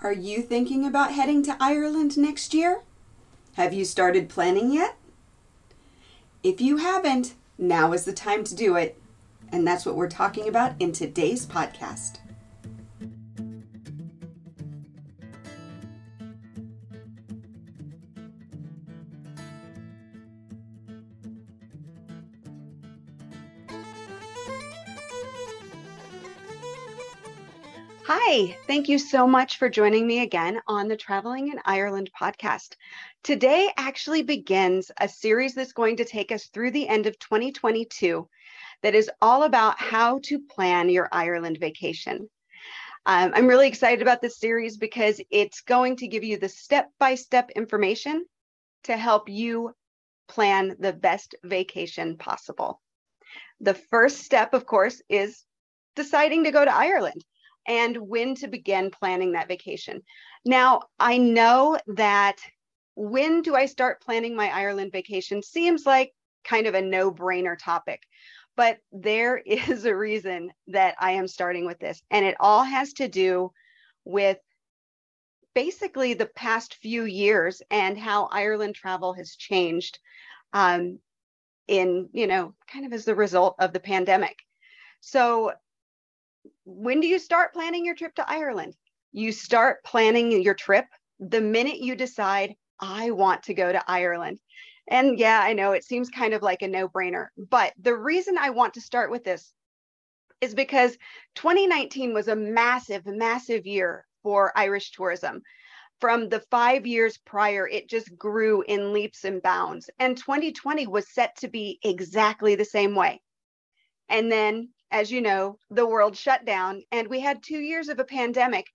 Are you thinking about heading to Ireland next year? Have you started planning yet? If you haven't, now is the time to do it. And that's what we're talking about in today's podcast. Hi, thank you so much for joining me again on the Traveling in Ireland podcast. Today actually begins a series that's going to take us through the end of 2022 that is all about how to plan your Ireland vacation. Um, I'm really excited about this series because it's going to give you the step by step information to help you plan the best vacation possible. The first step, of course, is deciding to go to Ireland and when to begin planning that vacation. Now, I know that when do I start planning my Ireland vacation seems like kind of a no brainer topic, but there is a reason that I am starting with this. And it all has to do with basically the past few years and how Ireland travel has changed um, in, you know, kind of as the result of the pandemic. So when do you start planning your trip to Ireland? You start planning your trip the minute you decide, I want to go to Ireland. And yeah, I know it seems kind of like a no brainer, but the reason I want to start with this is because 2019 was a massive, massive year for Irish tourism. From the five years prior, it just grew in leaps and bounds. And 2020 was set to be exactly the same way. And then as you know, the world shut down and we had two years of a pandemic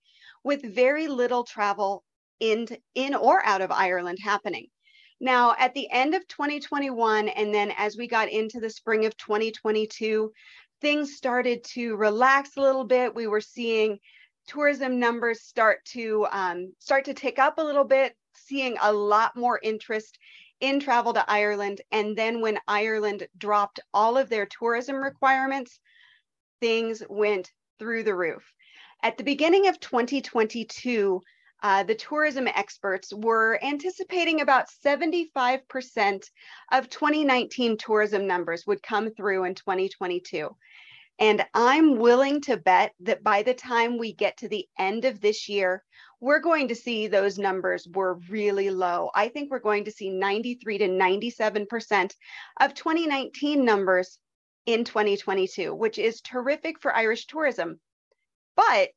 with very little travel in, in or out of Ireland happening. Now, at the end of 2021, and then as we got into the spring of 2022, things started to relax a little bit. We were seeing tourism numbers start to um, start to tick up a little bit, seeing a lot more interest in travel to Ireland. And then when Ireland dropped all of their tourism requirements, things went through the roof. At the beginning of 2022, uh, the tourism experts were anticipating about 75% of 2019 tourism numbers would come through in 2022. And I'm willing to bet that by the time we get to the end of this year, we're going to see those numbers were really low. I think we're going to see 93 to 97% of 2019 numbers in 2022, which is terrific for Irish tourism. But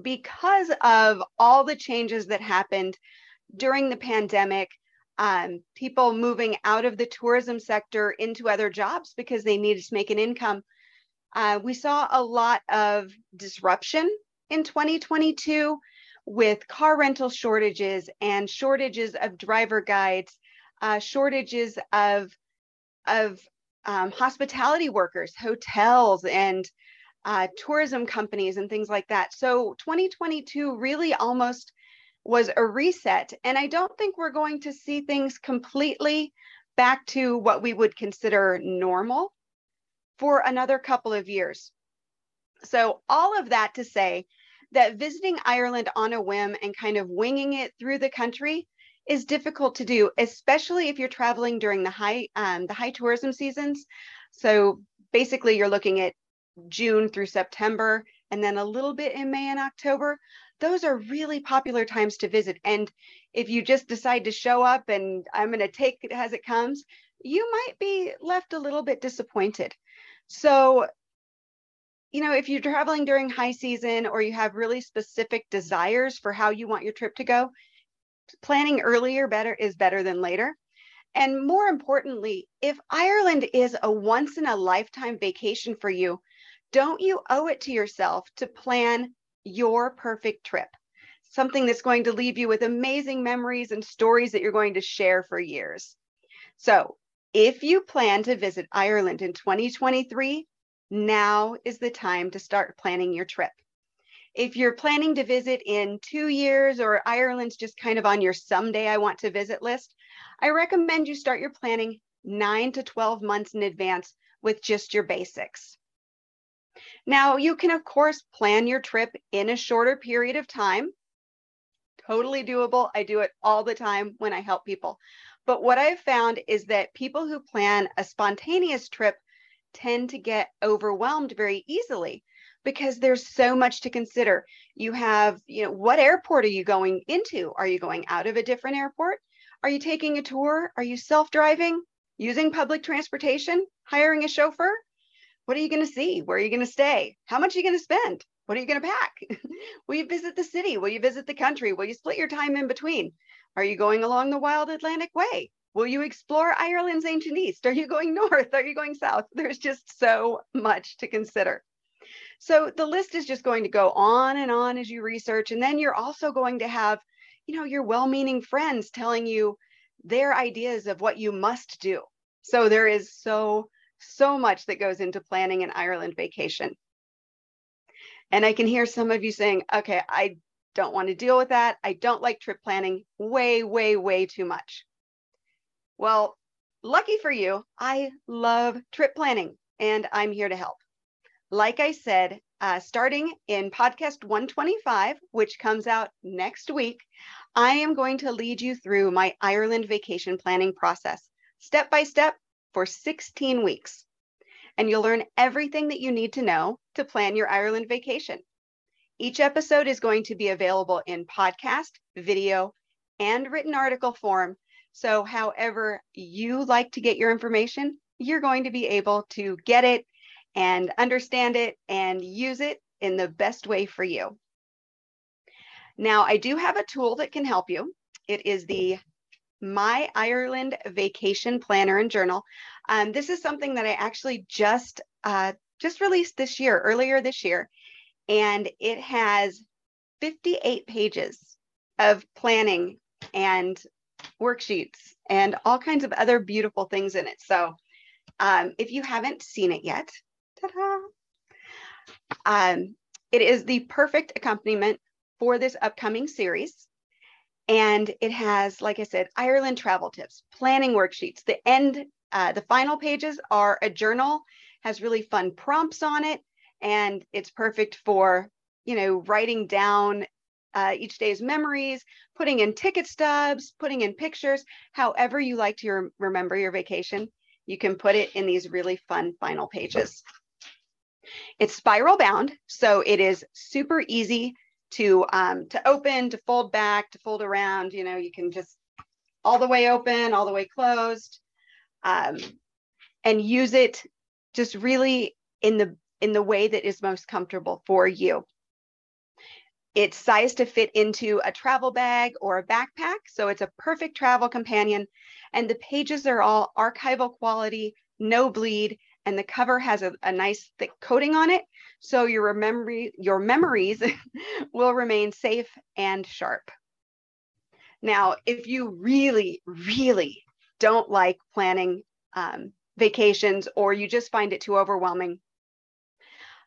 because of all the changes that happened during the pandemic, um, people moving out of the tourism sector into other jobs because they needed to make an income, uh, we saw a lot of disruption in 2022 with car rental shortages and shortages of driver guides, uh, shortages of of um, hospitality workers, hotels, and uh, tourism companies, and things like that. So 2022 really almost was a reset. And I don't think we're going to see things completely back to what we would consider normal for another couple of years. So, all of that to say that visiting Ireland on a whim and kind of winging it through the country is difficult to do, especially if you're traveling during the high um, the high tourism seasons. So basically, you're looking at June through September, and then a little bit in May and October. Those are really popular times to visit. And if you just decide to show up and I'm going to take it as it comes, you might be left a little bit disappointed. So, you know, if you're traveling during high season or you have really specific desires for how you want your trip to go, planning earlier better is better than later. And more importantly, if Ireland is a once in a lifetime vacation for you, don't you owe it to yourself to plan your perfect trip? Something that's going to leave you with amazing memories and stories that you're going to share for years. So, if you plan to visit Ireland in 2023, now is the time to start planning your trip if you're planning to visit in two years or Ireland's just kind of on your someday I want to visit list, I recommend you start your planning nine to 12 months in advance with just your basics. Now, you can, of course, plan your trip in a shorter period of time totally doable. I do it all the time when I help people. But what I've found is that people who plan a spontaneous trip tend to get overwhelmed very easily because there's so much to consider. You have, you know, what airport are you going into? Are you going out of a different airport? Are you taking a tour? Are you self driving, using public transportation, hiring a chauffeur? What are you going to see? Where are you going to stay? How much are you going to spend? What are you going to pack? Will you visit the city? Will you visit the country? Will you split your time in between? Are you going along the wild Atlantic Way? Will you explore Ireland's ancient east? Are you going north? Are you going south? There's just so much to consider. So the list is just going to go on and on as you research. And then you're also going to have, you know, your well meaning friends telling you their ideas of what you must do. So there is so, so much that goes into planning an Ireland vacation. And I can hear some of you saying, okay, I don't want to deal with that. I don't like trip planning way, way, way too much. Well, lucky for you, I love trip planning and I'm here to help like I said, uh, starting in podcast 125, which comes out next week, I am going to lead you through my Ireland vacation planning process, step by step for 16 weeks. And you'll learn everything that you need to know to plan your Ireland vacation. Each episode is going to be available in podcast, video, and written article form. So, however you like to get your information, you're going to be able to get it and understand it and use it in the best way for you. Now, I do have a tool that can help you. It is the My Ireland Vacation Planner and Journal. Um, this is something that I actually just uh, just released this year, earlier this year, and it has 58 pages of planning and worksheets and all kinds of other beautiful things in it. So um, if you haven't seen it yet, Ta-da! Um, it is the perfect accompaniment for this upcoming series. And it has, like I said, Ireland travel tips, planning worksheets. The end, uh, the final pages are a journal, has really fun prompts on it, and it's perfect for, you know, writing down uh, each day's memories, putting in ticket stubs, putting in pictures, however you like to re- remember your vacation. You can put it in these really fun final pages. It's spiral bound, so it is super easy to um, to open, to fold back, to fold around. You know, you can just all the way open, all the way closed, um, and use it just really in the in the way that is most comfortable for you. It's sized to fit into a travel bag or a backpack, so it's a perfect travel companion. And the pages are all archival quality, no bleed, and the cover has a, a nice thick coating on it. So your memory, your memories will remain safe and sharp. Now, if you really, really don't like planning um, vacations or you just find it too overwhelming,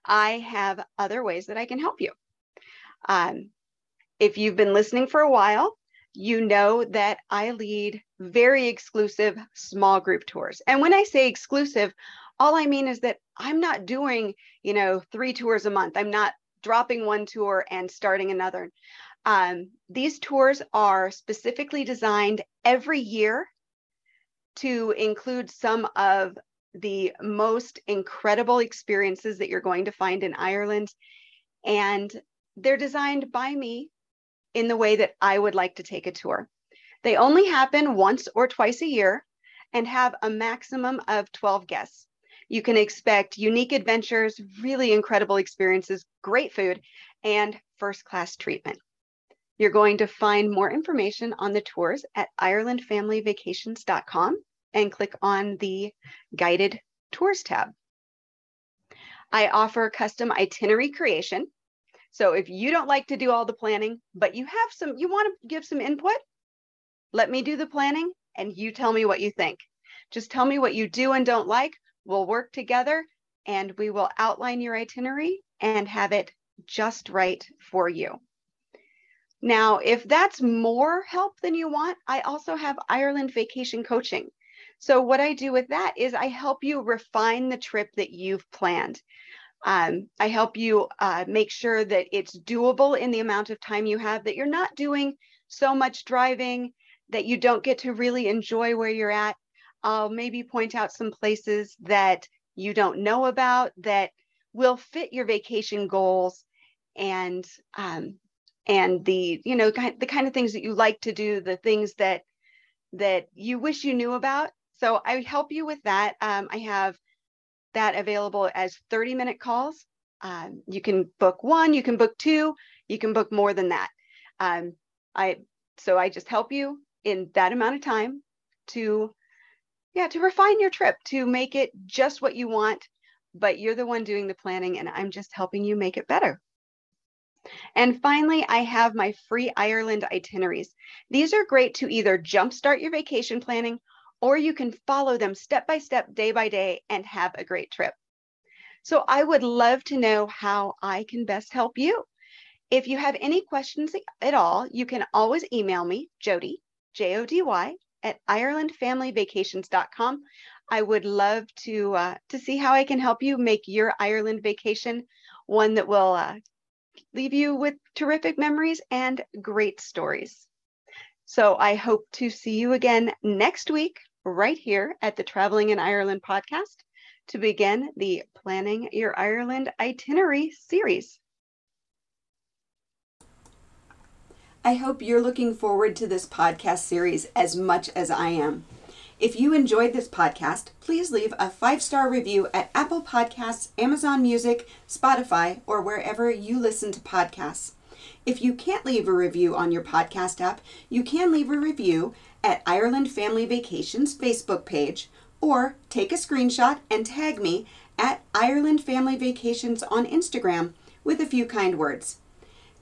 I have other ways that I can help you. Um, if you've been listening for a while, you know that I lead very exclusive small group tours. And when I say exclusive, all I mean is that I'm not doing, you know, three tours a month. I'm not dropping one tour and starting another. Um, these tours are specifically designed every year to include some of the most incredible experiences that you're going to find in Ireland. And they're designed by me in the way that I would like to take a tour. They only happen once or twice a year and have a maximum of 12 guests. You can expect unique adventures, really incredible experiences, great food, and first class treatment. You're going to find more information on the tours at IrelandFamilyVacations.com and click on the guided tours tab. I offer custom itinerary creation. So if you don't like to do all the planning, but you have some, you want to give some input, let me do the planning and you tell me what you think. Just tell me what you do and don't like. We'll work together and we will outline your itinerary and have it just right for you. Now, if that's more help than you want, I also have Ireland vacation coaching. So, what I do with that is I help you refine the trip that you've planned. Um, I help you uh, make sure that it's doable in the amount of time you have, that you're not doing so much driving that you don't get to really enjoy where you're at. I'll maybe point out some places that you don't know about that will fit your vacation goals and um, and the you know the kind of things that you like to do, the things that that you wish you knew about. So I help you with that. Um, I have that available as 30 minute calls. Um, you can book one, you can book two, you can book more than that. Um, I so I just help you in that amount of time to yeah to refine your trip to make it just what you want but you're the one doing the planning and i'm just helping you make it better. And finally i have my free ireland itineraries. These are great to either jumpstart your vacation planning or you can follow them step by step day by day and have a great trip. So i would love to know how i can best help you. If you have any questions at all you can always email me jody J-O-D-Y, at IrelandFamilyVacations.com. I would love to uh, to see how I can help you make your Ireland vacation one that will uh, leave you with terrific memories and great stories. So I hope to see you again next week, right here at the Traveling in Ireland podcast to begin the Planning Your Ireland Itinerary series. I hope you're looking forward to this podcast series as much as I am. If you enjoyed this podcast, please leave a five star review at Apple Podcasts, Amazon Music, Spotify, or wherever you listen to podcasts. If you can't leave a review on your podcast app, you can leave a review at Ireland Family Vacations Facebook page or take a screenshot and tag me at Ireland Family Vacations on Instagram with a few kind words.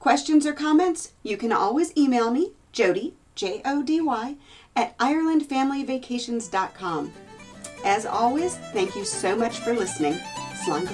Questions or comments? You can always email me, Jody, J O D Y, at IrelandFamilyVacations.com. As always, thank you so much for listening. Slán